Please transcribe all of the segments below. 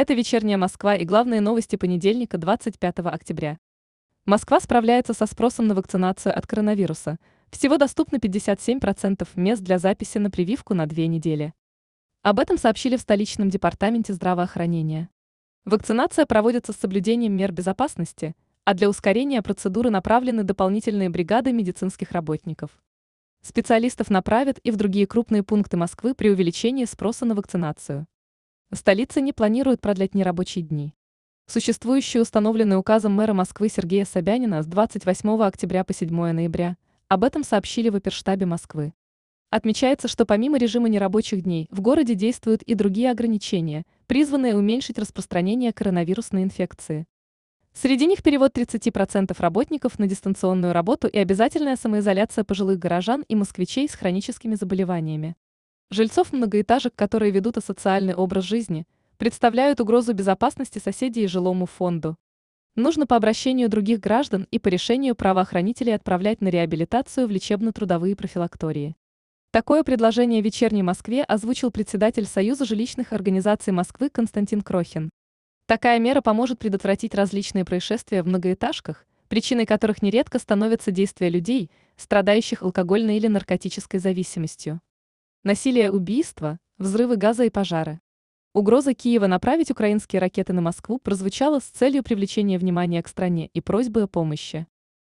Это вечерняя Москва и главные новости понедельника 25 октября. Москва справляется со спросом на вакцинацию от коронавируса. Всего доступно 57% мест для записи на прививку на две недели. Об этом сообщили в столичном департаменте здравоохранения. Вакцинация проводится с соблюдением мер безопасности, а для ускорения процедуры направлены дополнительные бригады медицинских работников. Специалистов направят и в другие крупные пункты Москвы при увеличении спроса на вакцинацию. Столица не планирует продлять нерабочие дни. Существующий установленный указом мэра Москвы Сергея Собянина с 28 октября по 7 ноября. Об этом сообщили в оперштабе Москвы. Отмечается, что помимо режима нерабочих дней в городе действуют и другие ограничения, призванные уменьшить распространение коронавирусной инфекции. Среди них перевод 30% работников на дистанционную работу и обязательная самоизоляция пожилых горожан и москвичей с хроническими заболеваниями. Жильцов многоэтажек, которые ведут асоциальный образ жизни, представляют угрозу безопасности соседей и жилому фонду. Нужно по обращению других граждан и по решению правоохранителей отправлять на реабилитацию в лечебно-трудовые профилактории. Такое предложение в вечерней Москве озвучил председатель Союза жилищных организаций Москвы Константин Крохин. Такая мера поможет предотвратить различные происшествия в многоэтажках, причиной которых нередко становятся действия людей, страдающих алкогольной или наркотической зависимостью. Насилие, убийства, взрывы газа и пожары. Угроза Киева направить украинские ракеты на Москву прозвучала с целью привлечения внимания к стране и просьбы о помощи.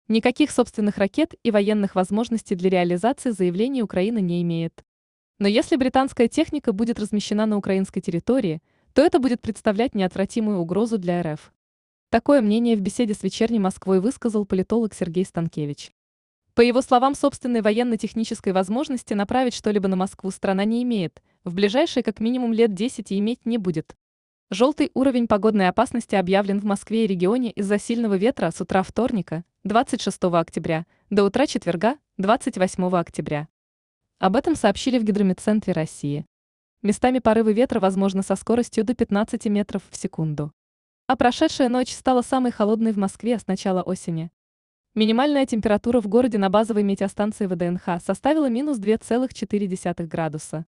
Никаких собственных ракет и военных возможностей для реализации заявлений Украина не имеет. Но если британская техника будет размещена на украинской территории, то это будет представлять неотвратимую угрозу для РФ. Такое мнение в беседе с «Вечерней Москвой» высказал политолог Сергей Станкевич. По его словам, собственной военно-технической возможности направить что-либо на Москву страна не имеет, в ближайшие как минимум лет 10 и иметь не будет. Желтый уровень погодной опасности объявлен в Москве и регионе из-за сильного ветра с утра вторника, 26 октября, до утра четверга, 28 октября. Об этом сообщили в Гидрометцентре России. Местами порывы ветра возможны со скоростью до 15 метров в секунду. А прошедшая ночь стала самой холодной в Москве с начала осени. Минимальная температура в городе на базовой метеостанции ВДНХ составила минус 2,4 градуса.